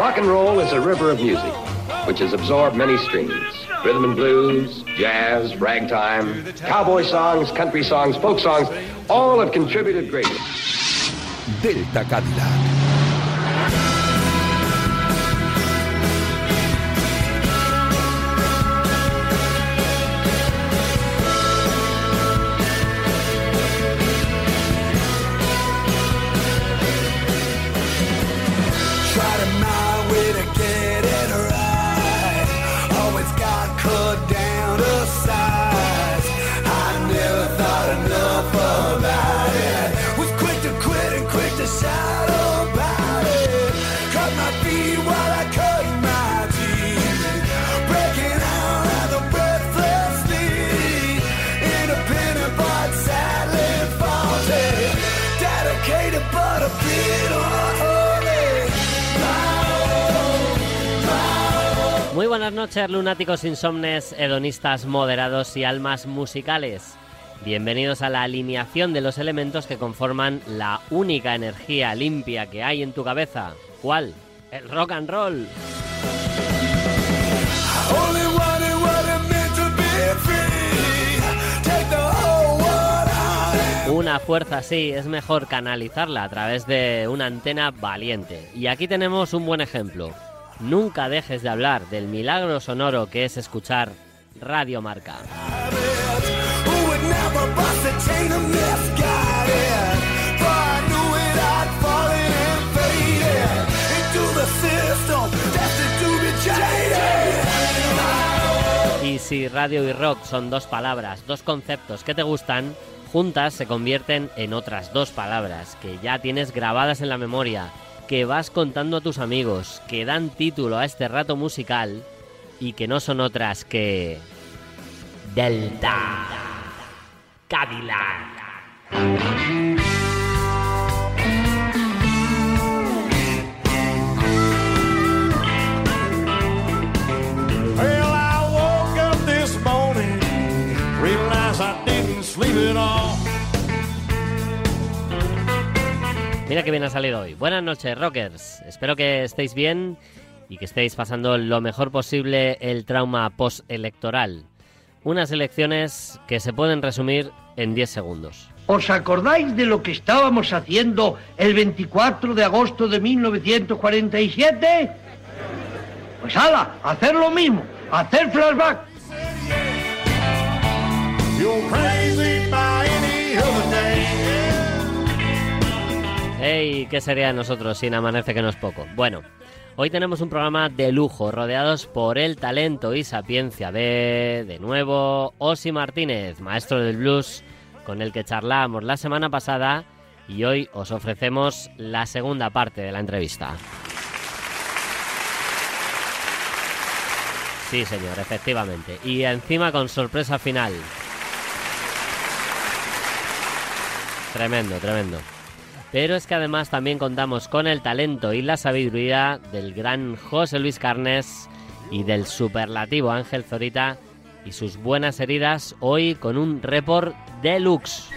Rock and roll is a river of music, which has absorbed many streams. Rhythm and blues, jazz, ragtime, cowboy songs, country songs, folk songs, all have contributed greatly. Delta Cadillac. Buenas noches, lunáticos insomnes, hedonistas moderados y almas musicales. Bienvenidos a la alineación de los elementos que conforman la única energía limpia que hay en tu cabeza. ¿Cuál? El rock and roll. Una fuerza así es mejor canalizarla a través de una antena valiente. Y aquí tenemos un buen ejemplo. Nunca dejes de hablar del milagro sonoro que es escuchar Radio Marca. Y si radio y rock son dos palabras, dos conceptos que te gustan, juntas se convierten en otras dos palabras que ya tienes grabadas en la memoria que vas contando a tus amigos, que dan título a este rato musical y que no son otras que Delta Cadillac. I woke Mira que bien ha salido hoy. Buenas noches, rockers. Espero que estéis bien y que estéis pasando lo mejor posible el trauma postelectoral. Unas elecciones que se pueden resumir en 10 segundos. ¿Os acordáis de lo que estábamos haciendo el 24 de agosto de 1947? Pues hala, hacer lo mismo, hacer flashback. You're crazy by any other day. ¡Ey! ¿Qué sería de nosotros sin amanece que no es poco? Bueno, hoy tenemos un programa de lujo, rodeados por el talento y sapiencia de, de nuevo, Osi Martínez, maestro del blues, con el que charlamos la semana pasada y hoy os ofrecemos la segunda parte de la entrevista. Sí, señor, efectivamente. Y encima con sorpresa final. Tremendo, tremendo. Pero es que además también contamos con el talento y la sabiduría del gran José Luis Carnes y del superlativo Ángel Zorita y sus buenas heridas hoy con un report deluxe.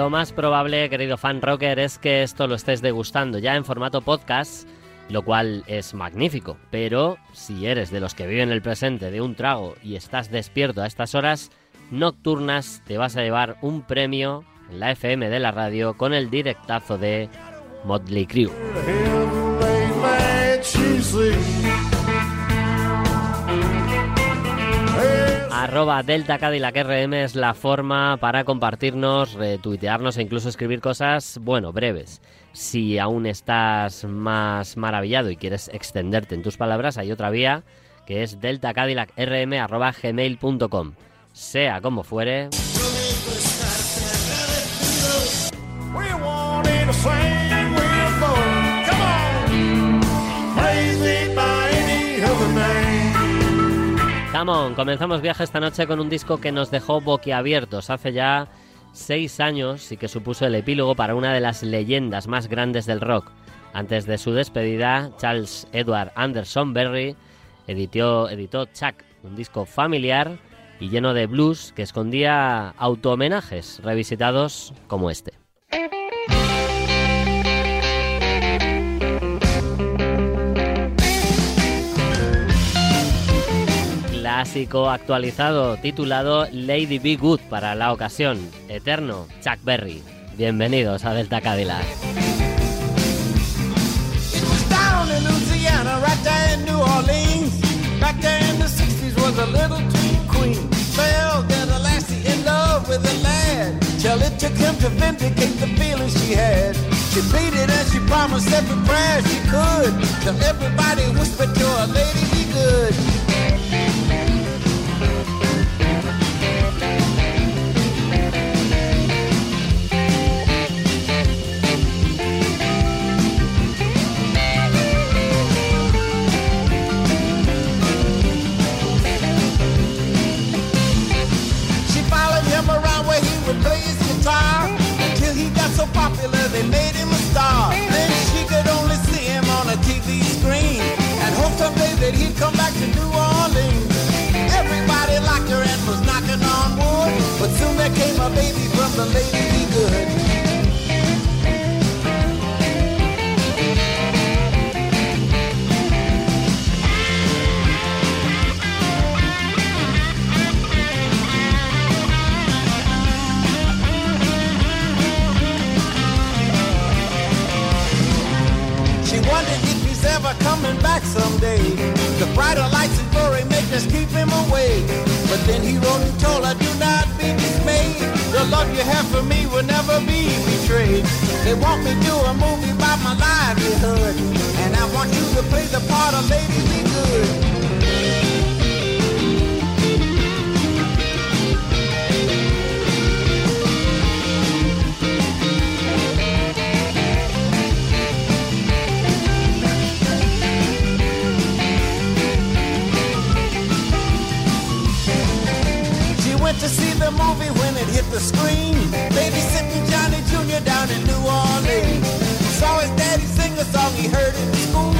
Lo más probable, querido fan rocker, es que esto lo estés degustando ya en formato podcast, lo cual es magnífico. Pero si eres de los que viven el presente de un trago y estás despierto a estas horas nocturnas, te vas a llevar un premio en la FM de la radio con el directazo de Motley Crue. Arroba Delta Cadillac RM es la forma para compartirnos, retuitearnos e incluso escribir cosas, bueno, breves. Si aún estás más maravillado y quieres extenderte en tus palabras, hay otra vía que es deltacadillacrm.gmail.com. Sea como fuere... Come on, comenzamos viaje esta noche con un disco que nos dejó boquiabiertos hace ya seis años y que supuso el epílogo para una de las leyendas más grandes del rock. Antes de su despedida, Charles Edward Anderson Berry editó, editó Chuck, un disco familiar y lleno de blues que escondía auto-homenajes revisitados como este. Clásico actualizado titulado Lady Be Good para la ocasión, eterno Chuck Berry. Bienvenidos a Delta Cadillac. It was down in Louisiana, right there in New Orleans. Back there in the 60s was a little teen queen. Fell that a lassie in love with a lad. Till it took him to vindicate the she had. She she promised every she could. Would play his guitar until he got so popular they made him a star. Then she could only see him on a TV screen and hope someday that he'd come back to New Orleans. Everybody liked her and was knocking on wood, but soon there came a baby from the lady be good. Back someday. The brighter lights and glory make us keep him away. But then he wrote and told her, do not be dismayed. The love you have for me will never be betrayed. They want me to do a movie about my livelihood. And I want you to play the part of Lady Be Good. To see the movie when it hit the screen. Babysitting Johnny Jr. down in New Orleans. Saw his daddy sing a song he heard in school.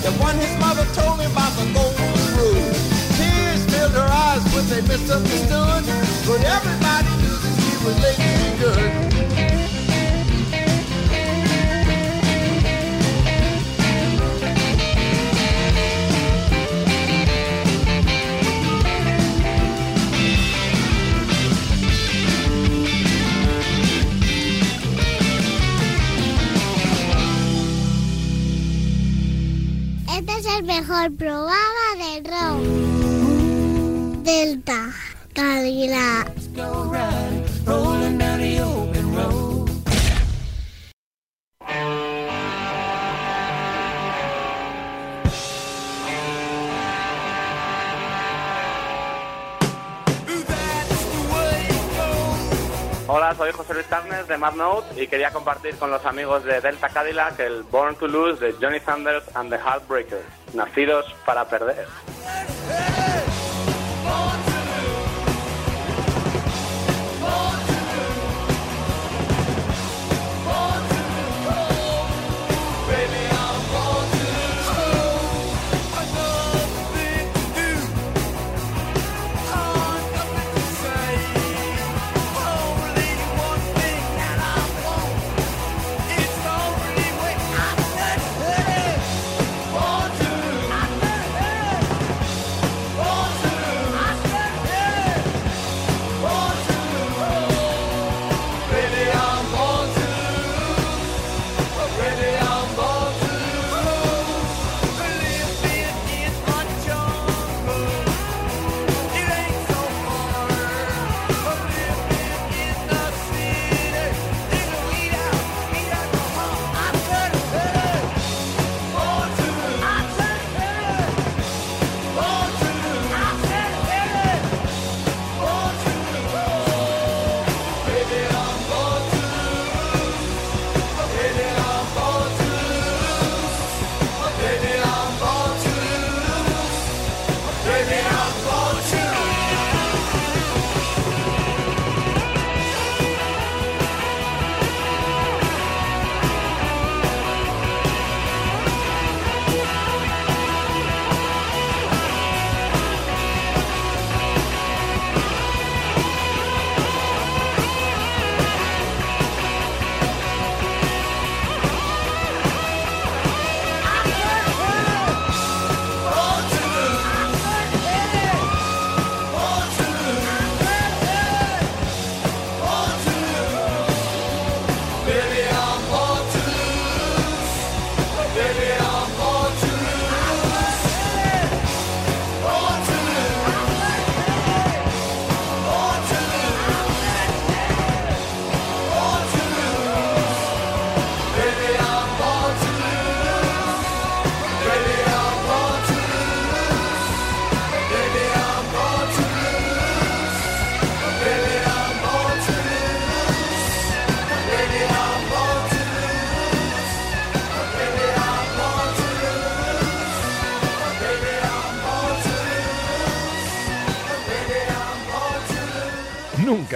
The one his mother told him about the golden rule. Tears filled her eyes when they misunderstood. But everybody knew that she was Lady Be Good. Es Luis Tarnes de Mad Note y quería compartir con los amigos de Delta Cadillac el Born to Lose de Johnny Sanders and the Heartbreakers, nacidos para perder.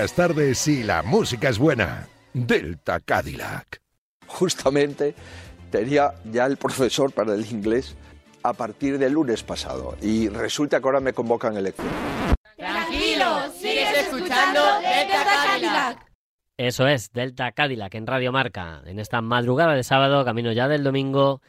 Nunca es tarde si la música es buena. Delta Cadillac. Justamente tenía ya el profesor para el inglés a partir del lunes pasado y resulta que ahora me convocan elecciones. Tranquilo, sigues escuchando Delta Cadillac. Eso es, Delta Cadillac en Radio Marca, en esta madrugada de sábado, camino ya del domingo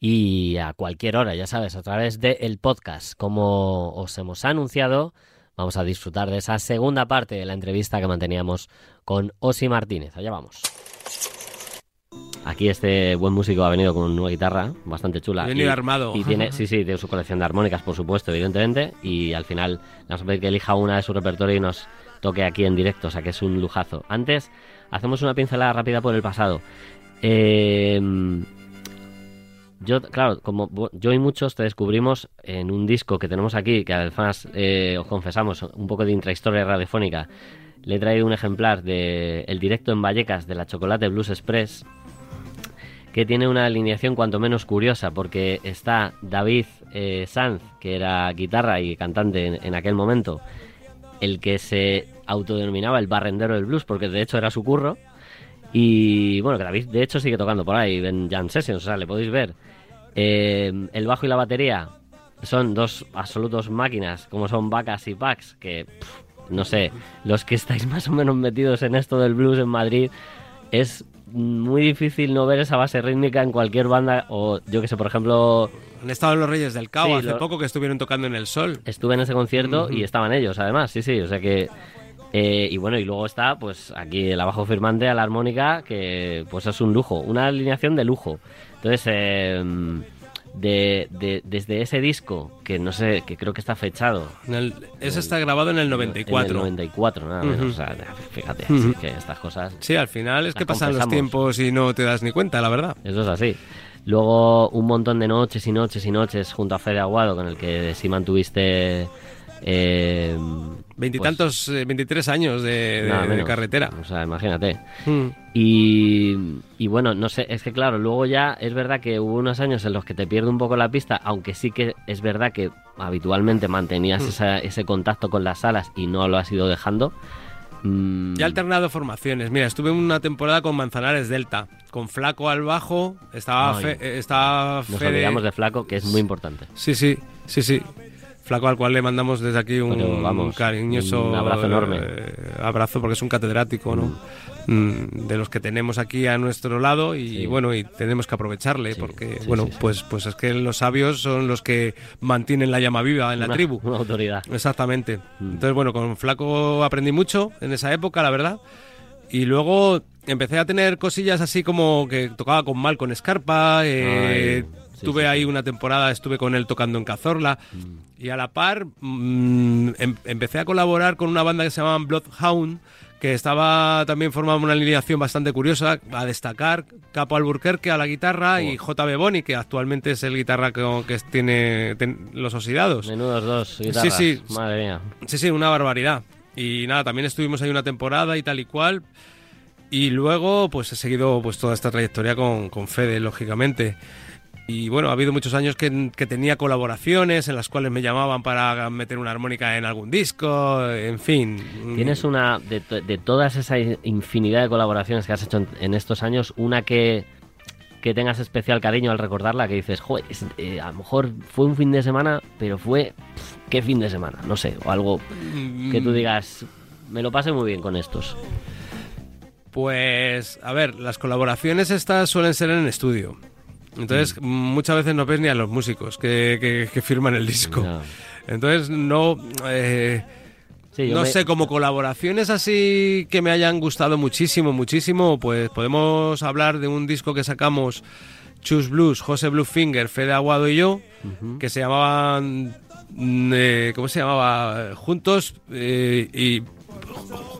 y a cualquier hora, ya sabes, a través del podcast. Como os hemos anunciado, vamos a disfrutar de esa segunda parte de la entrevista que manteníamos con Osi Martínez. Allá vamos. Aquí este buen músico ha venido con una guitarra bastante chula. Ha venido armado. Y tiene, sí, sí, tiene su colección de armónicas, por supuesto, evidentemente. Y al final vamos a pedir que elija una de su repertorio y nos toque aquí en directo, o sea que es un lujazo. Antes, hacemos una pincelada rápida por el pasado. Eh, yo, claro, como yo y muchos te descubrimos en un disco que tenemos aquí, que además eh, os confesamos un poco de intrahistoria radiofónica. Le he traído un ejemplar de El directo en Vallecas de la Chocolate Blues Express, que tiene una alineación cuanto menos curiosa, porque está David eh, Sanz, que era guitarra y cantante en, en aquel momento, el que se autodenominaba el barrendero del blues, porque de hecho era su curro. Y bueno, que David de hecho sigue tocando por ahí en Jam Sessions, o sea, le podéis ver. Eh, el bajo y la batería son dos absolutos máquinas, como son Vacas y Pax, que pff, no sé, los que estáis más o menos metidos en esto del blues en Madrid, es muy difícil no ver esa base rítmica en cualquier banda, o yo que sé, por ejemplo, Han estado en los Reyes del Cabo Sí, hace lo- poco que estuvieron tocando en el Sol. estuve en ese concierto y estaban ellos, además, sí, sí, o sea que... eh, y bueno, y luego está, pues aquí el abajo firmante a la armónica, que pues es un lujo, una alineación de lujo. Entonces, eh, de, de- desde ese disco, que no sé, que creo que está fechado. El- ese está grabado en el 94. En el 94, nada menos. O sea, fíjate, así que estas cosas. Sí, al final es que pasan los tiempos y no te das ni cuenta, la verdad. Eso es así. Luego un montón de noches y noches y noches junto a Fede Aguado, con el que sí mantuviste. Eh, Veintitantos, eh, 23 años de, de- de carretera. O sea, imagínate. Mm. Y, y bueno, no sé, es que claro, luego ya es verdad que hubo unos años en los que te pierde un poco la pista, aunque sí que es verdad que habitualmente mantenías Mm. esa- ese contacto con las salas y no lo has ido dejando. Mm, Ya he alternado formaciones. Mira, estuve una temporada con Manzanares Delta, con Flaco al bajo, estaba, Ay. Fe- eh, estaba nos Fede- olvidamos de Flaco, que es muy importante. Sí, sí, sí, sí. Flaco al cual le mandamos desde aquí un Bueno, vamos, cariñoso un abrazo enorme. eh, abrazo porque es un catedrático, ¿no? Mm, De los que tenemos aquí a nuestro lado y Sí. bueno, y tenemos que aprovecharle porque sí, bueno, pues pues es que los sabios son los que mantienen la llama viva en la Una- tribu. Una autoridad. Exactamente. Mm. Entonces, bueno, con Flaco aprendí mucho en esa época, la verdad. Y luego empecé a tener cosillas así como que tocaba con Mal con Escarpa. eh, Ay, sí, tuve sí, ahí sí. una temporada, estuve con él tocando en Cazorla. Y a la par mm, em- empecé a colaborar con una banda que se llama Bloodhound, que estaba también formando una alineación bastante curiosa. A destacar Capo Alburquerque a la guitarra y JB Boni, que actualmente es el guitarra que, que tiene ten- los oxidados. Menudos dos guitarras. sí. Madre mía. Sí, sí, una barbaridad. Y nada, también estuvimos ahí una temporada y tal y cual. Y luego, pues he seguido pues toda esta trayectoria con, con Fede, lógicamente. Y bueno, ha habido muchos años que, que tenía colaboraciones en las cuales me llamaban para meter una armónica en algún disco, en fin. Tienes una, de, to- de todas esa infinidad de colaboraciones que has hecho en, en estos años, una que, que tengas especial cariño al recordarla, que dices, joder, eh, a lo mejor fue un fin de semana, pero fue, pf, ¿qué fin de semana? No sé, o algo que tú digas, me lo pasé muy bien con estos. Pues, a ver, las colaboraciones estas suelen ser en estudio. Entonces, muchas veces no ves ni a los músicos que, que- que firman el disco. No. Entonces, no... eh, Sí, no me- sé, como colaboraciones así que me hayan gustado muchísimo, muchísimo, pues podemos hablar de un disco que sacamos Chus Blues, José Bluefinger, Fede Aguado y yo, que se llamaban, mm, eh, ¿cómo se llamaba? Juntos eh, y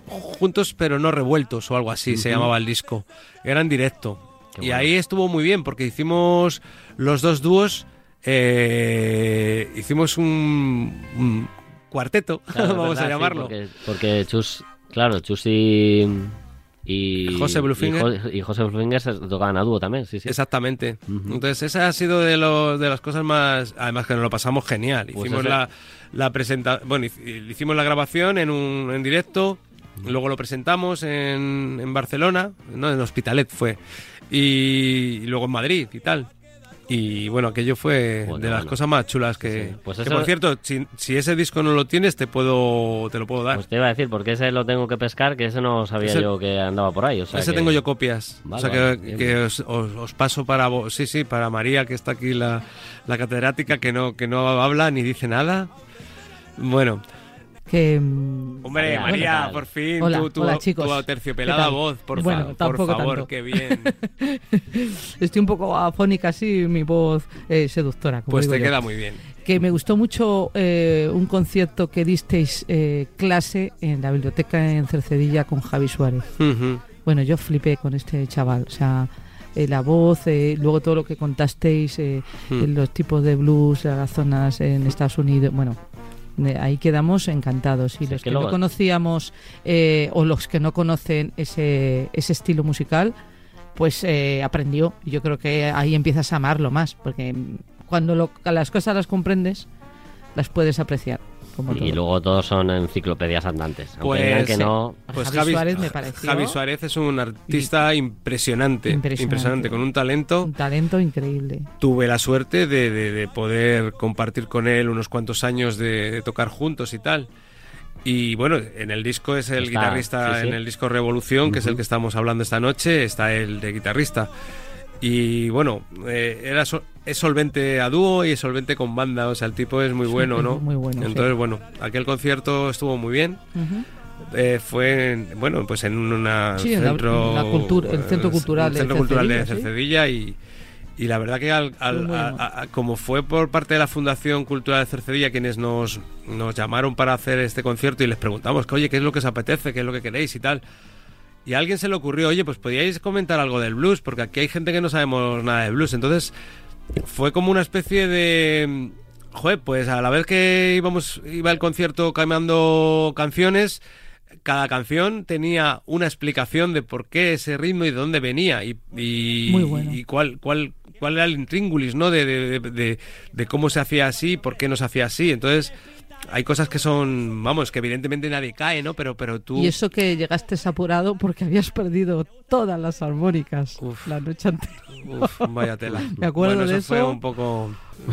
juntos pero no revueltos o algo así se llamaba el disco. Era en directo. Qué y bueno. ahí estuvo muy bien porque hicimos los dos dúos, eh, hicimos un, un cuarteto, Claro, vamos verdad, a sí, llamarlo. porque, porque Chus, claro, Chus y... Y José Bluefinger. Y, Jo- y José Bluefinger se tocaban a dúo también, sí, sí. Exactamente. Entonces, esa ha sido de, los de las cosas más. Además, que nos lo pasamos genial. Pues hicimos la, la presentación. Bueno, hic- hicimos la grabación en, un, en directo. Luego lo presentamos en, en Barcelona, no, en Hospitalet fue. Y, luego en Madrid y tal. Y bueno, aquello fue Bueno, de las bueno. cosas más chulas que... Pues que, eso- por cierto, si, si ese disco no lo tienes, te puedo te lo puedo dar. Pues te iba a decir, porque ese lo tengo que pescar, que ese no sabía Ese- yo que andaba por ahí. O sea Ese que- tengo yo copias. Vale, o sea vale, que, bien, que bien. os, os- os paso para vos. Sí, sí, para María, que está aquí la, la catedrática, que no, que no habla ni dice nada. Bueno, Que, mm, hombre, María, por fin, Hola, tu, tu, tu chicos. terciopelada ¿Qué tal? voz, por, Bueno, fa- por favor, tanto. qué bien. Estoy un poco afónica así, mi voz eh, seductora. Como Pues digo te yo. queda muy bien. Que me gustó mucho eh, un concierto que disteis eh, clase en la biblioteca en Cercedilla con Javi Suárez. Bueno, yo flipé con este chaval, o sea, eh, la voz, eh, luego todo lo que contasteis, eh, Mm. eh, los tipos de blues, las zonas en Estados Unidos, bueno, ahí quedamos encantados. Y los que no conocíamos eh, o los que no conocen ese, ese estilo musical, pues eh, aprendió. Y yo creo que ahí empiezas a amarlo más, porque cuando lo- las cosas las comprendes, las puedes apreciar. Como Y todo. luego todos son enciclopedias andantes. Pues, digan que sí. no. Pues Javi Suárez me pareció- Javi Suárez es un artista impresionante, Impresionante. impresionante, con un talento. Un talento increíble. Tuve la suerte de, de- de poder compartir con él unos cuantos años de, de tocar juntos y tal. Y bueno, en el disco es el Está, guitarrista, sí, sí. en el disco Revolución, que es el que estamos hablando esta noche, está él de guitarrista. Y bueno, eh, era es solvente a dúo y es solvente con banda, o sea, el tipo es muy bueno, ¿no? Muy bueno, sí. Entonces, bueno, aquel concierto estuvo muy bien. Ujú. Eh, fue en- bueno pues en una Sí, la- centro, la cultura- el centro cultural el de centro cultural de Cercedilla, sí. Cercedilla y, y la verdad que al- al- bueno. a- a- como fue por parte de la Fundación Cultural de Cercedilla quienes nos, nos llamaron para hacer este concierto y les preguntamos que oye qué es lo que os apetece qué es lo que queréis y tal y a alguien se le ocurrió oye pues podíais comentar algo del blues porque aquí hay gente que no sabemos nada de blues entonces fue como una especie de joder pues a la vez que íbamos iba el concierto cambiando canciones cada canción tenía una explicación de por qué ese ritmo y de dónde venía y, y, Muy bueno. y cuál cuál cuál era el intríngulis no de, de, de- de- de cómo se hacía así por qué no se hacía así entonces hay cosas que son vamos que evidentemente nadie cae no pero pero tú Y eso que llegaste apurado porque habías perdido todas las armónicas la noche anterior. Uf, vaya tela. Me acuerdo Bueno, de eso fue un poco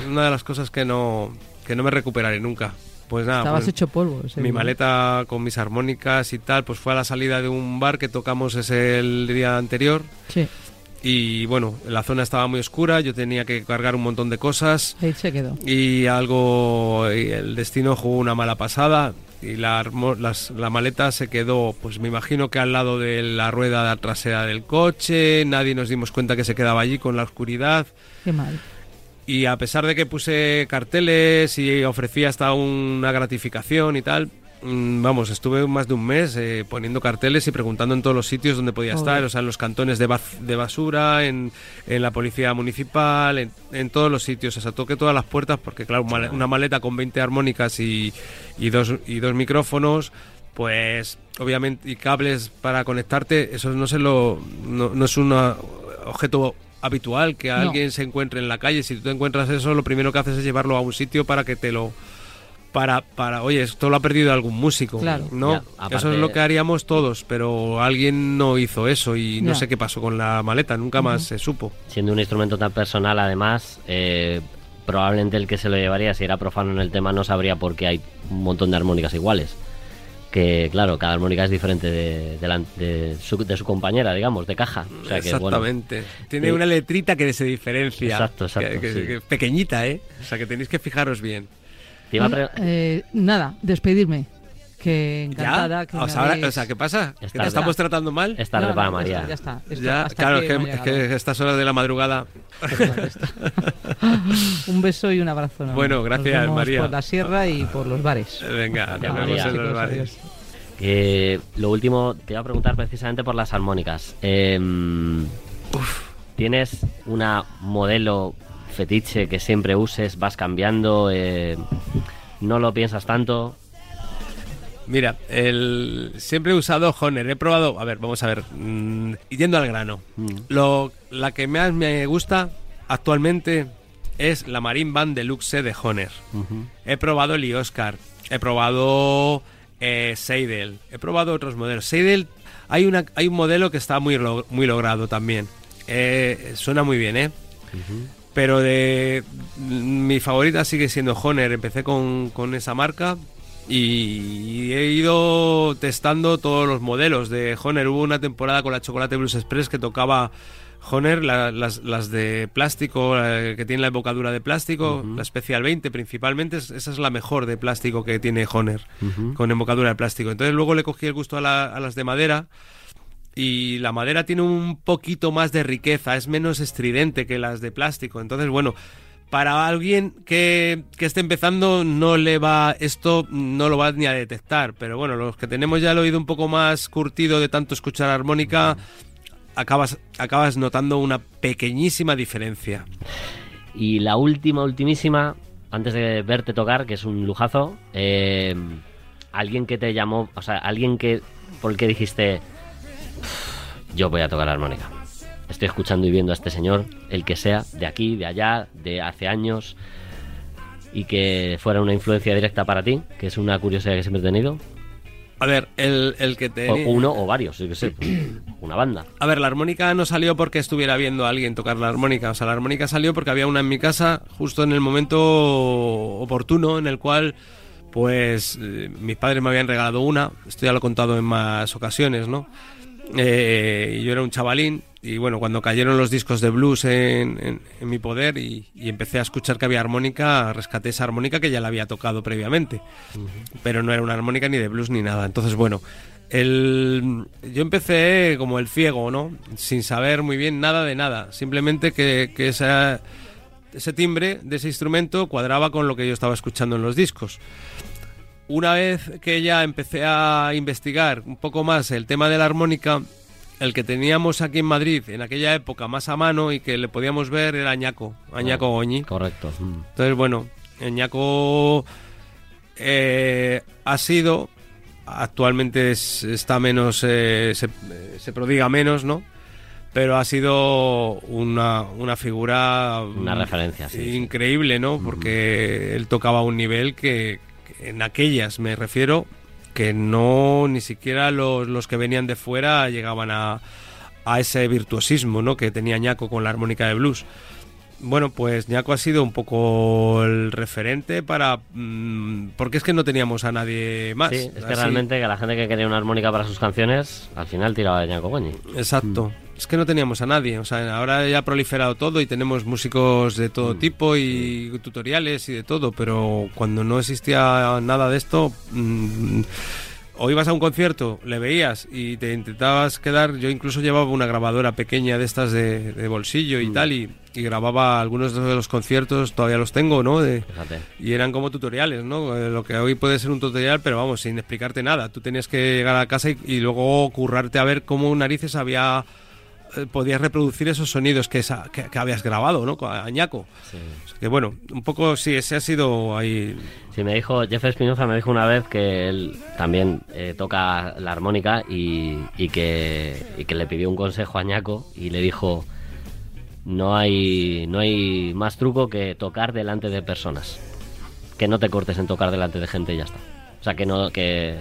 una de las cosas que no que no me recuperaré nunca. Pues nada, Estabas pues, hecho polvo. ese mi día. maleta con mis armónicas y tal, pues fue a la salida de un bar que tocamos ese el día anterior. Sí, Y bueno, la zona estaba muy oscura, yo tenía que cargar un montón de cosas ahí se quedó. y algo y el destino jugó una mala pasada y la, las- la maleta se quedó pues me imagino que al lado de la rueda trasera del coche nadie nos dimos cuenta que se quedaba allí con la oscuridad Qué mal. y a pesar de que puse carteles y ofrecía hasta una gratificación y tal vamos estuve más de un mes eh, poniendo carteles y preguntando en todos los sitios donde podía estar o sea en los cantones de, de basura en, en la policía municipal en, en todos los sitios. O sea toqué todas las puertas porque claro una male- una maleta con 20 armónicas y, y dos y dos micrófonos pues obviamente y cables para conectarte eso no se lo no, no es un objeto habitual que No. alguien se encuentre en la calle. Si tú te encuentras eso lo primero que haces es llevarlo a un sitio para que te lo para para oye esto lo ha perdido algún músico Claro. no Ya, aparte- eso es lo que haríamos todos pero alguien no hizo eso y no Ya. sé qué pasó con la maleta nunca más se supo Siendo un instrumento tan personal, además, eh, probablemente el que se lo llevaría, si era profano en el tema, no sabría por qué hay un montón de armónicas iguales. Que, claro, cada armónica es diferente de, de la- de su, de su compañera, digamos, de caja. O sea que, bueno, exactamente tiene Eh, una letrita que se diferencia Exacto, exacto, que- que- sí. que- pequeñita eh o sea que tenéis que fijaros bien te iba a Bueno, pre- eh, nada, despedirme. Que encantada. ¿Ya? Que o, sea, ahora- habéis- o sea, ¿qué pasa? ¿Que te estamos tratando mal? es tarde No, para ya María. está, Ya está. Esto- Ya, hasta claro, que, es que a estas horas de la madrugada. Un beso y un abrazo. Bueno, Nos gracias, vemos María. por la sierra y por los bares. Venga, nos vemos en los bares. adiós. Lo último, te iba a preguntar precisamente por las armónicas. Em, ¿Tienes una modelo fetiche que siempre uses, vas cambiando, eh, no lo piensas tanto? Mira, el, siempre he usado Honor. He probado. A ver, vamos a ver. mm, yendo al grano. Mm. Lo, la que más me gusta actualmente es la Marine Band Deluxe de Honor. He probado el Oscar. He probado eh, Seidel. He probado otros modelos. Seidel, hay, una, hay un modelo que está muy, muy logrado también. Eh, suena muy bien, ¿eh? Pero de mi favorita sigue siendo Honor. Empecé con, con esa marca y he ido testando todos los modelos de Honor. Hubo una temporada con la Chocolate Blues Express que tocaba Honor, la- las, las de plástico, eh, que tienen la embocadura de plástico, la Special 20 principalmente, es- esa es la mejor de plástico que tiene Honor, con embocadura de plástico. Entonces luego le cogí el gusto a, la- a las de madera y la madera tiene un poquito más de riqueza, es menos estridente que las de plástico. Entonces, bueno, para alguien que, que esté empezando no le va esto no lo va ni a detectar, pero bueno, los que tenemos ya el oído un poco más curtido de tanto escuchar armónica acabas acabas notando una pequeñísima diferencia. Y la última, ultimísima, antes de verte tocar, que es un lujazo, eh, alguien que te llamó, o sea, alguien que por el que dijiste, "Uf, yo voy a tocar la armónica. Estoy escuchando y viendo a este señor, el que sea, de aquí, de allá, de hace años, y que fuera una influencia directa para ti, que es una curiosidad que siempre he tenido. A ver, el, el que te... O uno o varios, yo qué sé, una banda. A ver, la armónica no salió porque estuviera viendo a alguien tocar la armónica. O sea, la armónica salió porque había una en mi casa justo en el momento oportuno en el cual, pues, eh, mis padres me habían regalado una. Esto ya lo he contado en más ocasiones, ¿no? Eh, yo era un chavalín y bueno, cuando cayeron los discos de blues en, en- en mi poder y, y empecé a escuchar que había armónica, rescaté esa armónica que ya la había tocado previamente pero no era una armónica ni de blues ni nada. Entonces, bueno, el, yo empecé como el ciego, ¿no? Sin saber muy bien nada de nada. Simplemente que, que esa- ese timbre de ese instrumento cuadraba con lo que yo estaba escuchando en los discos. Una vez que ya empecé a investigar un poco más el tema de la armónica, el que teníamos aquí en Madrid en aquella época más a mano y que le podíamos ver era Añaco, Añaco Goñi. Correcto. Entonces, bueno, Ñaco eh, ha sido, actualmente es- está menos, eh, se, se prodiga menos, ¿no? Pero ha sido una, una figura Una mm, referencia, sí, increíble, ¿no? Porque él tocaba a un nivel que en aquellas, me refiero, que no ni siquiera los, los que venían de fuera llegaban a, a ese virtuosismo, ¿no? Que tenía Ñaco con la armónica de blues. Bueno, pues Ñaco ha sido un poco el referente para... mm, porque es que no teníamos a nadie más. Sí, es que Así- realmente que la gente que quería una armónica para sus canciones, al final tiraba de Ñaco Goñi. Exacto. Es que no teníamos a nadie. O sea, ahora ya ha proliferado todo y tenemos músicos de todo tipo y tutoriales y de todo, pero cuando no existía nada de esto, mm, o ibas a un concierto, le veías y te intentabas quedar. Yo incluso llevaba una grabadora pequeña de estas de, de bolsillo y tal, y, y grababa algunos de los conciertos, todavía los tengo, ¿no? De, y eran como tutoriales, ¿no? Eh, Lo que hoy puede ser un tutorial, pero vamos, sin explicarte nada. Tú tenías que llegar a casa y, y luego currarte a ver cómo narices había podías reproducir esos sonidos que, esa- que, que habías grabado, ¿no? Con Añaco. O sea que bueno, un poco sí, ese ha sido ahí. Sí, me dijo, Jeff Espinoza me dijo una vez que él también eh, toca la armónica y, y que, y que le pidió un consejo a Ñaco y le dijo, no hay, no hay más truco que tocar delante de personas. Que no te cortes en tocar delante de gente y ya está. O sea, que, no, que,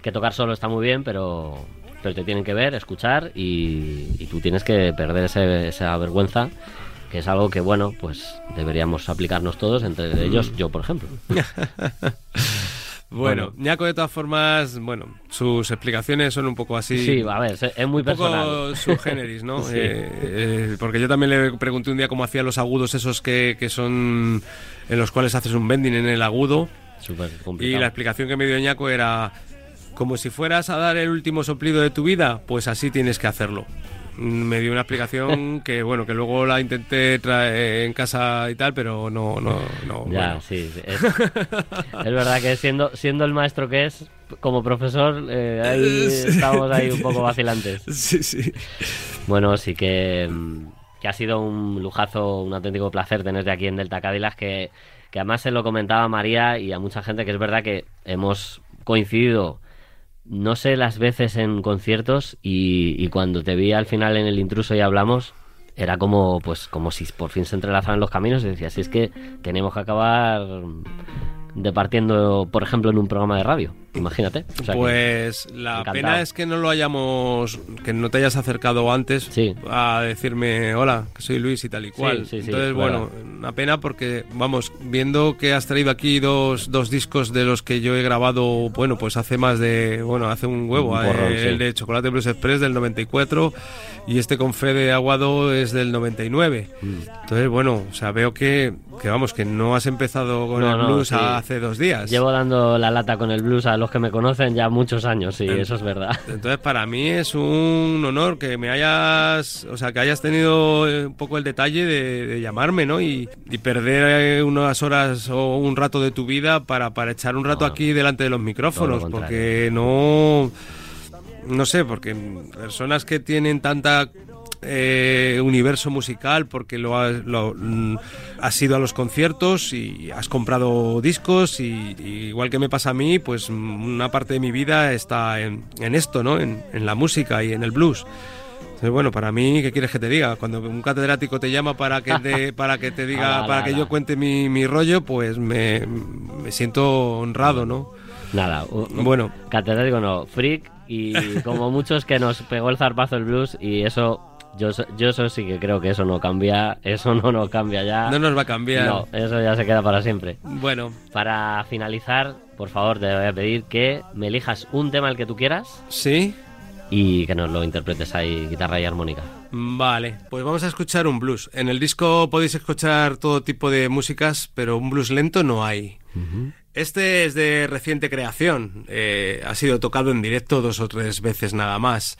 que tocar solo está muy bien, pero, pero te tienen que ver, escuchar y, y tú tienes que perder ese- esa vergüenza que es algo que, bueno, pues deberíamos aplicarnos todos, entre ellos yo, por ejemplo. Bueno, Ñaco de todas formas, bueno, sus explicaciones son un poco así. Sí, a ver, es muy un poco personal. sub generis, ¿no? Sí. Eh, eh, porque yo también le pregunté un día cómo hacía los agudos esos que, que son en los cuales haces un bending en el agudo. Súper Y complicado. la explicación que me dio Ñaco era como si fueras a dar el último soplido de tu vida, pues así tienes que hacerlo. Mm, Me dio una explicación que bueno, que luego la intenté traer en casa y tal, pero no, no, no. Ya, bueno. sí. Es, es verdad que siendo, siendo el maestro que es, como profesor, eh, ahí estamos ahí un poco vacilantes. Sí, sí. Bueno, sí que, mm, que ha sido un lujazo, un auténtico placer tenerte aquí en Delta Cadillac, que, que además se lo comentaba a María y a mucha gente que es verdad que hemos coincidido, no sé las veces en conciertos y, cuando te vi al final en el intruso y hablamos, era como pues como si por fin se entrelazaran los caminos y decía, si es que tenemos que acabar departiendo, por ejemplo, en un programa de radio. Imagínate. O sea que- Pues la encantado. pena es que no lo hayamos, que no te hayas acercado antes a decirme hola, que soy Luis y tal y cual. sí, sí, Entonces, es bueno, una pena porque, vamos, viendo que has traído aquí dos, dos discos de los que yo he grabado, bueno, pues hace más de, bueno, hace un huevo, Un eh, el de Chocolate Blues Express del 94 y este con Fede Aguado es del 99. Mm. Entonces, bueno, o sea, veo que, que vamos, que no has empezado con No, el blues hace dos días. Llevo dando la lata con el blues a los que me conocen ya muchos años, sí, eso es verdad. Entonces, para mí es un honor que me hayas, o sea, que hayas tenido eh, un poco el detalle de, de llamarme, ¿no? Y, y perder eh, unas horas o un rato de tu vida para, para echar un rato aquí delante de los micrófonos, porque no, no sé, porque personas que tienen tanta eh, universo musical porque lo has, lo, mm, has ido a los conciertos y has comprado discos y, y igual que me pasa a mí, pues mm, una parte de mi vida está en, en esto, ¿no? En, en la música y en el blues. Entonces, bueno, para mí, ¿qué quieres que te diga? Cuando un catedrático te llama para que te, para que te diga, Ala, para ala, que yo cuente mi, mi rollo, pues me, me siento honrado, ¿no? Nada, Bueno. catedrático no, freak y como muchos que nos pegó el zarpazo el blues y eso, yo, yo eso sí que creo que eso no cambia, eso no nos cambia ya. No nos va a cambiar. No, eso ya se queda para siempre. Bueno, Para finalizar, por favor, te voy a pedir que me elijas un tema el que tú quieras. Sí. Y que nos lo interpretes ahí, guitarra y armónica. Vale, pues vamos a escuchar un blues. En el disco podéis escuchar todo tipo de músicas, pero un blues lento no hay. Este es de reciente creación. eh, ha sido tocado en directo dos o tres veces nada más.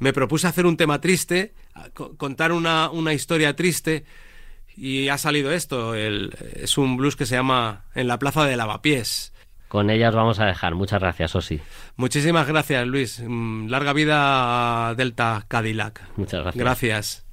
Me propuse hacer un tema triste, contar una, una historia triste, y ha salido esto. El- es un blues que se llama En la Plaza de Lavapiés. Con ellas vamos a dejar. Muchas gracias, Osi. Muchísimas gracias, Luis. Mm, Larga vida a Delta Cadillac. Muchas gracias. Gracias.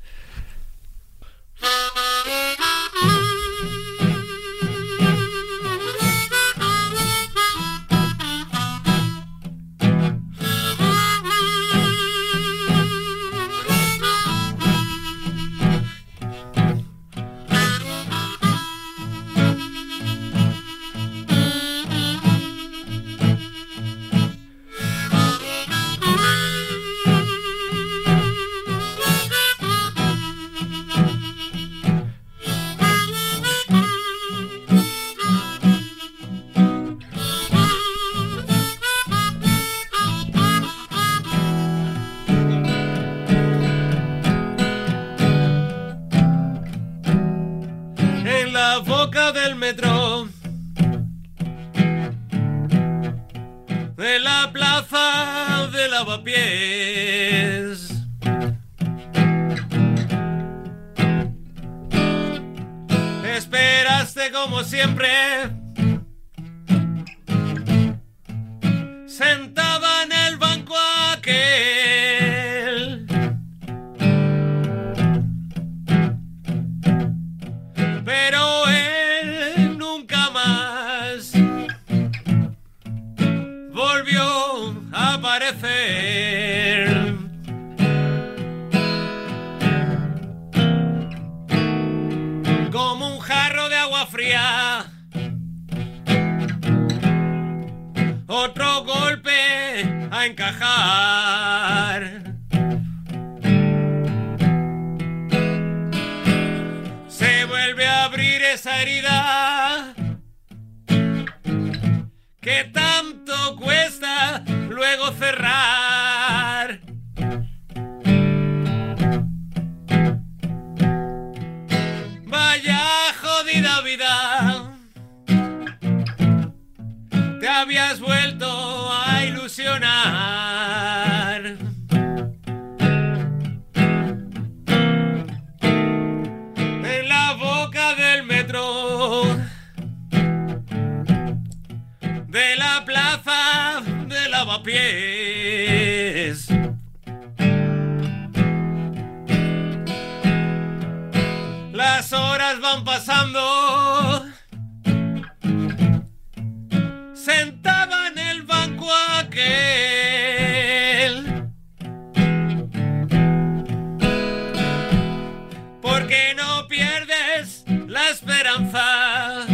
Porque no pierdes la esperanza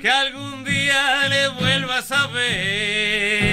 que algún día le vuelva vas a ver.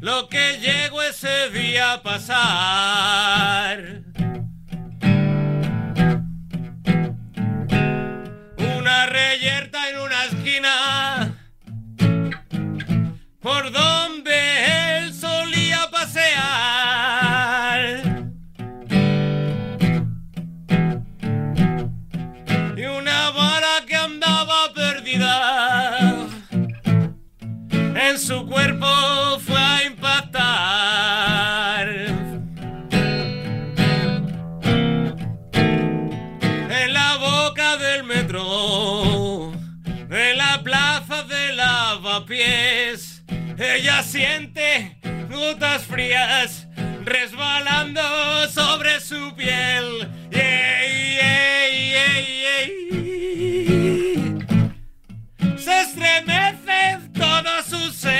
Lo que llegó ese día a pasar. Una reyerta en una esquina por donde su cuerpo fue a impactar. En la boca del metro, en la plaza de lavapiés, ella siente gotas frías resbalando sobre su piel. Se estremece todo su ser.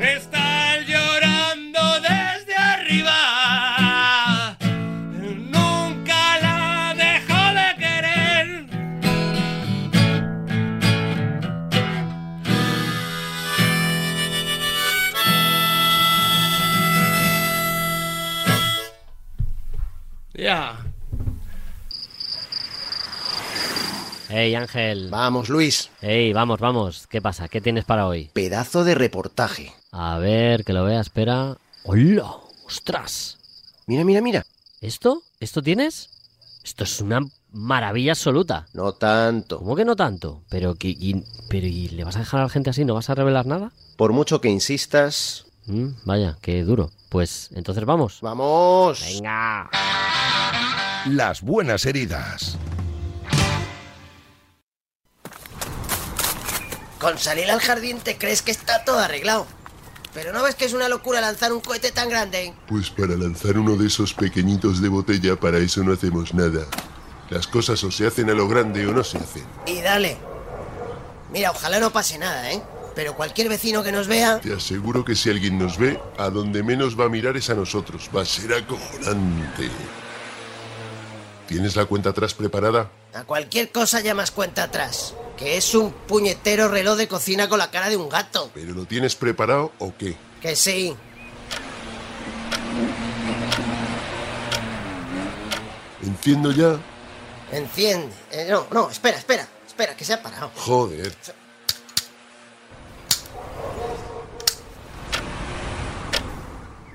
Está llorando desde arriba. Nunca la dejó de querer. Ya. Hey Ángel. Vamos, Luis. Hey, vamos, vamos. ¿Qué pasa? ¿Qué tienes para hoy? Pedazo de reportaje. A ver, que lo vea, espera. ¡Hola! ¡Ostras! Mira, mira, mira. ¿Esto? ¿Esto tienes? Esto es una maravilla absoluta. No tanto. ¿Cómo que no tanto? Pero, que, y, pero ¿y le vas a dejar a la gente así? ¿No vas a revelar nada? Por mucho que insistas. Mm, vaya, qué duro. Pues entonces vamos. ¡Vamos! Venga. Las buenas heridas. Con salir al jardín te crees que está todo arreglado. Pero no ves que es una locura lanzar un cohete tan grande. Pues para lanzar uno de esos pequeñitos de botella, para eso no hacemos nada. Las cosas o se hacen a lo grande o no se hacen. Y dale. Mira, ojalá no pase nada, ¿eh? Pero cualquier vecino que nos vea... Te aseguro que si alguien nos ve, a donde menos va a mirar es a nosotros. Va a ser acojonante. ¿Tienes la cuenta atrás preparada? A cualquier cosa llamas cuenta atrás. Que es un puñetero reloj de cocina con la cara de un gato. ¿Pero lo tienes preparado o qué? Que sí. ¿Enciendo ya? Enciende. Eh, no, no, espera, espera. Espera, que se ha parado. Joder.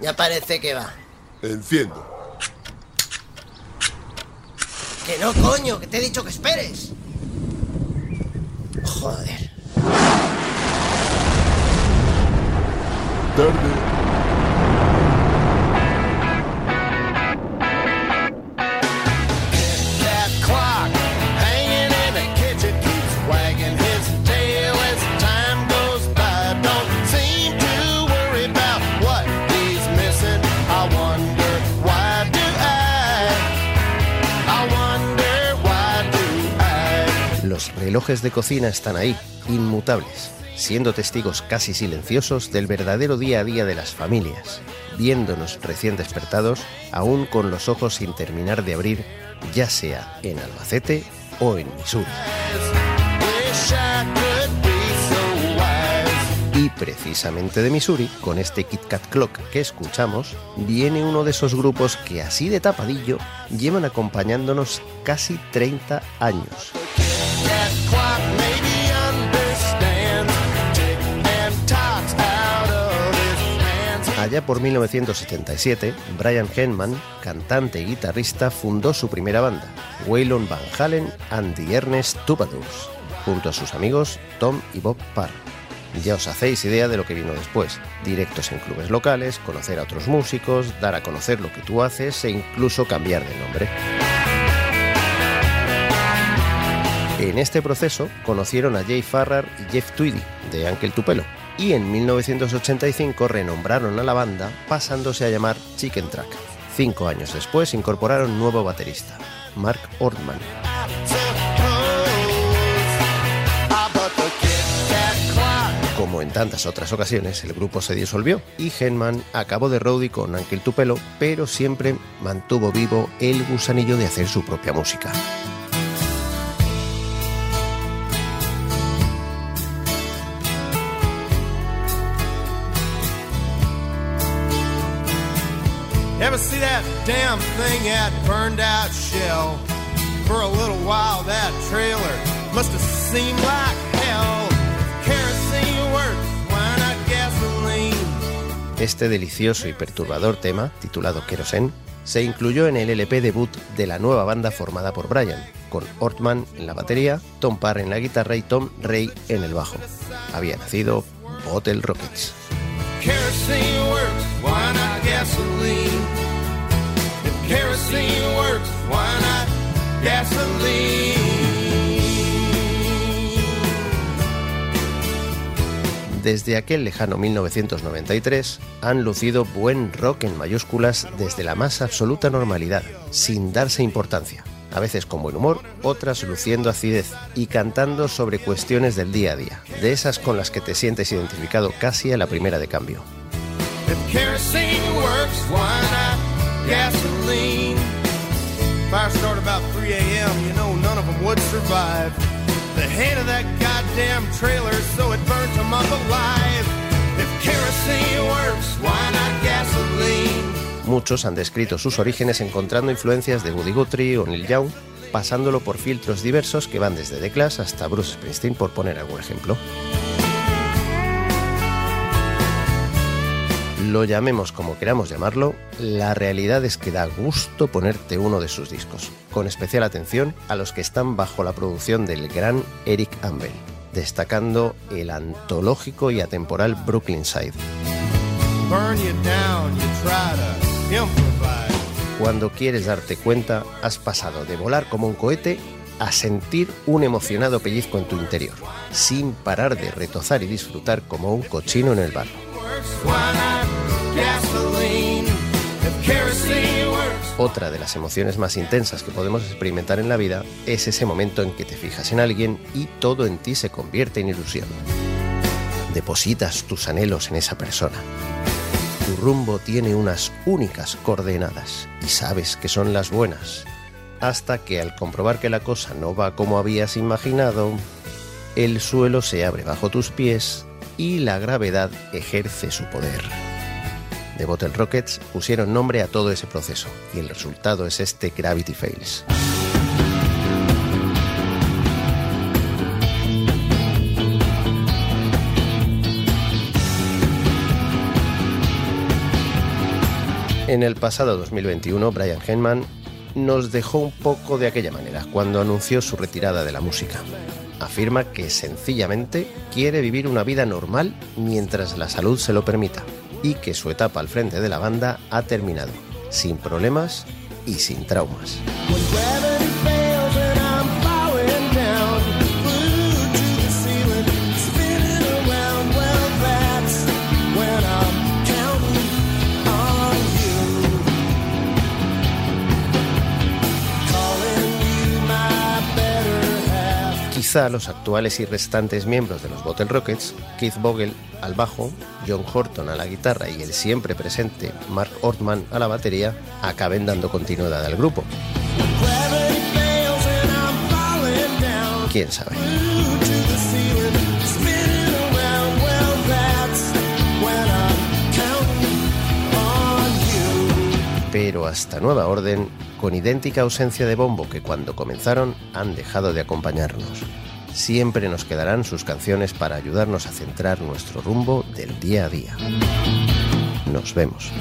Ya parece que va. Enciendo. Que no, coño, que te he dicho que esperes. Joder. Tarde. Relojes de cocina están ahí, inmutables, siendo testigos casi silenciosos del verdadero día a día de las familias, viéndonos recién despertados, aún con los ojos sin terminar de abrir, ya sea en Albacete o en Missouri. Y precisamente de Missouri, con este Kit Kat Clock que escuchamos, viene uno de esos grupos que así de tapadillo llevan acompañándonos casi 30 años. Allá por 1977, Brian Henman, cantante y guitarrista, fundó su primera banda, Waylon Van Halen and the Ernest Troubadours, junto a sus amigos Tom y Bob Parr. Ya os hacéis idea de lo que vino después. Directos en clubes locales, conocer a otros músicos, dar a conocer lo que tú haces e incluso cambiar de nombre. En este proceso conocieron a Jay Farrar y Jeff Tweedy de Uncle Tupelo y en 1985 renombraron a la banda pasándose a llamar Chicken Track. Cinco años después incorporaron nuevo baterista, Mark Ortman. Como en tantas otras ocasiones, el grupo se disolvió y Henman acabó de roadie con Uncle Tupelo, pero siempre mantuvo vivo el gusanillo de hacer su propia música. Thing that burned out shell? For a little while, that trailer must have seemed like hell. Kerosene works, why not gasoline? Este delicioso y perturbador tema, titulado Kerosene, se incluyó en el LP debut de la nueva banda formada por Brian, con Ortman en la batería, Tom Parr en la guitarra y Tom Ray en el bajo. Había nacido Bottle Rockets. Kerosene works, why not gasoline? Kerosene works, why not gasoline? Desde aquel lejano 1993 han lucido buen rock en mayúsculas desde la más absoluta normalidad, sin darse importancia, a veces con buen humor, otras luciendo acidez y cantando sobre cuestiones del día a día, de esas con las que te sientes identificado casi a la primera de cambio. If kerosene works, why not gasoline? Fire about 3 a.m., you know none of them would survive. The head of that goddamn trailer, so it burnt up alive. If kerosene works, why not gasoline? Muchos han descrito sus orígenes encontrando influencias de Woody Guthrie o Neil Young, pasándolo por filtros diversos que van desde The Clash hasta Bruce Springsteen, por poner algún ejemplo. Lo llamemos como queramos llamarlo, la realidad es que da gusto ponerte uno de sus discos, con especial atención a los que están bajo la producción del gran Eric Ambel, destacando el antológico y atemporal Brooklyn Side. Cuando quieres darte cuenta, has pasado de volar como un cohete a sentir un emocionado pellizco en tu interior, sin parar de retozar y disfrutar como un cochino en el barro. Otra de las emociones más intensas que podemos experimentar en la vida es ese momento en que te fijas en alguien y todo en ti se convierte en ilusión. Depositas tus anhelos en esa persona. Tu rumbo tiene unas únicas coordenadas y sabes que son las buenas. Hasta que al comprobar que la cosa no va como habías imaginado, el suelo se abre bajo tus pies y la gravedad ejerce su poder. The Bottle Rockets pusieron nombre a todo ese proceso y el resultado es este Gravity Fails. En el pasado 2021, Brian Henman nos dejó un poco de aquella manera cuando anunció su retirada de la música. Afirma que sencillamente quiere vivir una vida normal mientras la salud se lo permita y que su etapa al frente de la banda ha terminado, sin problemas y sin traumas. Quizá los actuales y restantes miembros de los Bottle Rockets, Keith Vogel al bajo, John Horton a la guitarra y el siempre presente Mark Ortman a la batería, acaben dando continuidad al grupo. ¿Quién sabe? pero hasta nueva orden, con idéntica ausencia de bombo que cuando comenzaron, han dejado de acompañarnos. Siempre nos quedarán sus canciones para ayudarnos a centrar nuestro rumbo del día a día. Nos vemos.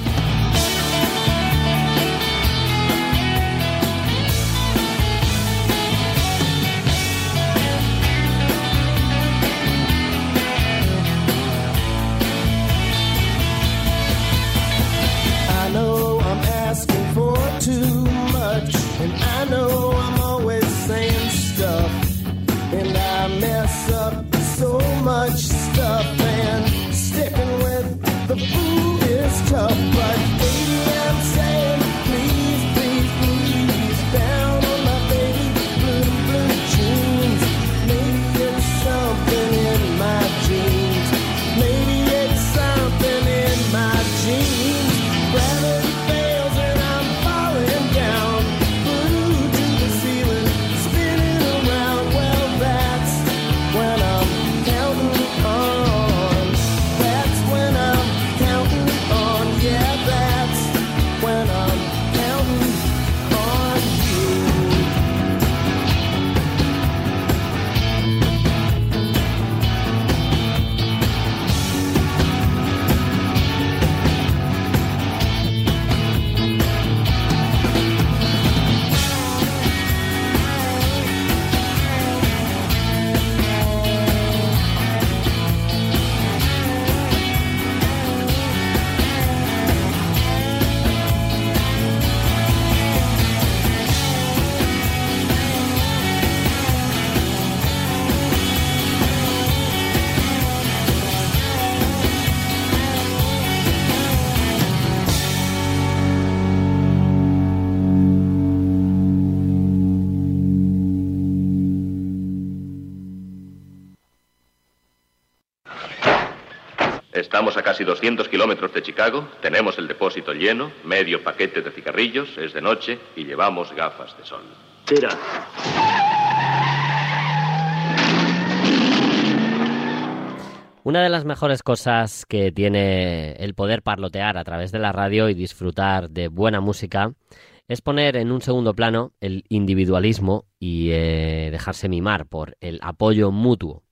Casi 200 kilómetros de Chicago, tenemos el depósito lleno, medio paquete de cigarrillos, es de noche y llevamos gafas de sol. Tira. Una de las mejores cosas que tiene el poder parlotear a través de la radio y disfrutar de buena música es poner en un segundo plano el individualismo y eh, dejarse mimar por el apoyo mutuo.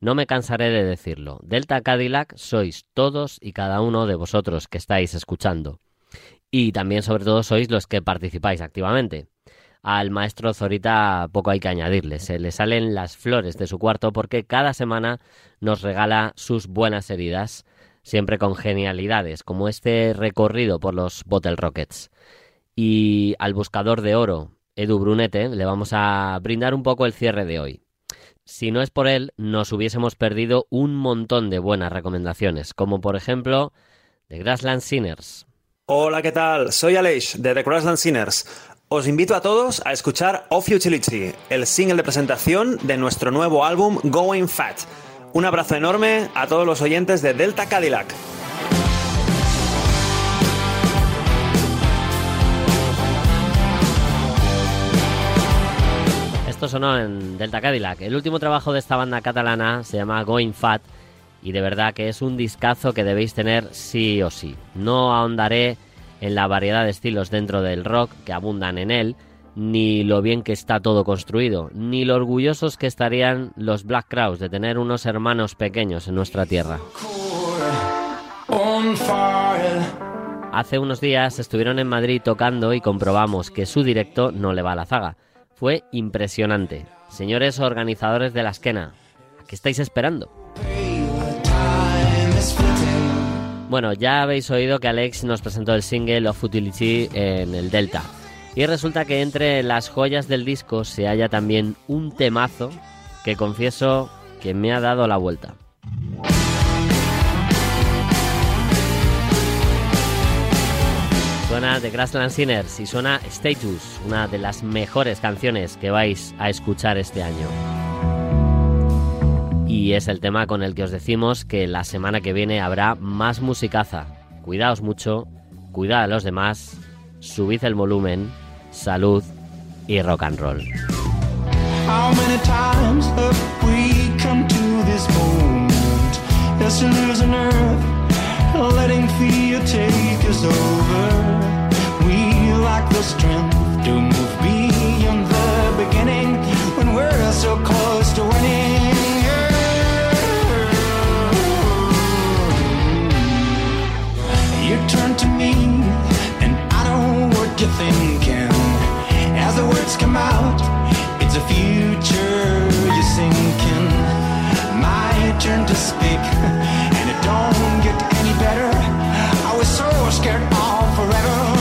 No me cansaré de decirlo. Delta Cadillac sois todos y cada uno de vosotros que estáis escuchando. Y también sobre todo sois los que participáis activamente. Al maestro Zorita poco hay que añadirle. Se le salen las flores de su cuarto porque cada semana nos regala sus buenas heridas, siempre con genialidades, como este recorrido por los Bottle Rockets. Y al buscador de oro, Edu Brunete, le vamos a brindar un poco el cierre de hoy. Si no es por él, nos hubiésemos perdido un montón de buenas recomendaciones, como por ejemplo The Grassland Sinners. Hola, ¿qué tal? Soy Aleix de The Grassland Sinners. Os invito a todos a escuchar Of Utility, el single de presentación de nuestro nuevo álbum Going Fat. Un abrazo enorme a todos los oyentes de Delta Cadillac. Esto sonó en Delta Cadillac. El último trabajo de esta banda catalana se llama Going Fat y de verdad que es un discazo que debéis tener sí o sí. No ahondaré en la variedad de estilos dentro del rock que abundan en él, ni lo bien que está todo construido, ni lo orgullosos que estarían los Black Crowes de tener unos hermanos pequeños en nuestra tierra. Hace unos días estuvieron en Madrid tocando y comprobamos que su directo no le va a la zaga. Fue impresionante. Señores organizadores de la esquena, ¿a qué estáis esperando? Bueno, ya habéis oído que Alex nos presentó el single of Utility en el Delta. Y resulta que entre las joyas del disco se halla también un temazo que confieso que me ha dado la vuelta. Suena The Grassland Sinners y suena Status, una de las mejores canciones que vais a escuchar este año. Y es el tema con el que os decimos que la semana que viene habrá más musicaza. Cuidaos mucho, cuidad a los demás, subid el volumen, salud y rock and roll. Lack the strength to move beyond the beginning when we're so close to winning. You turn to me, and I don't know what you're thinking. As the words come out, it's a future you're sinking. My turn to speak, and it don't get any better. I was so scared of forever.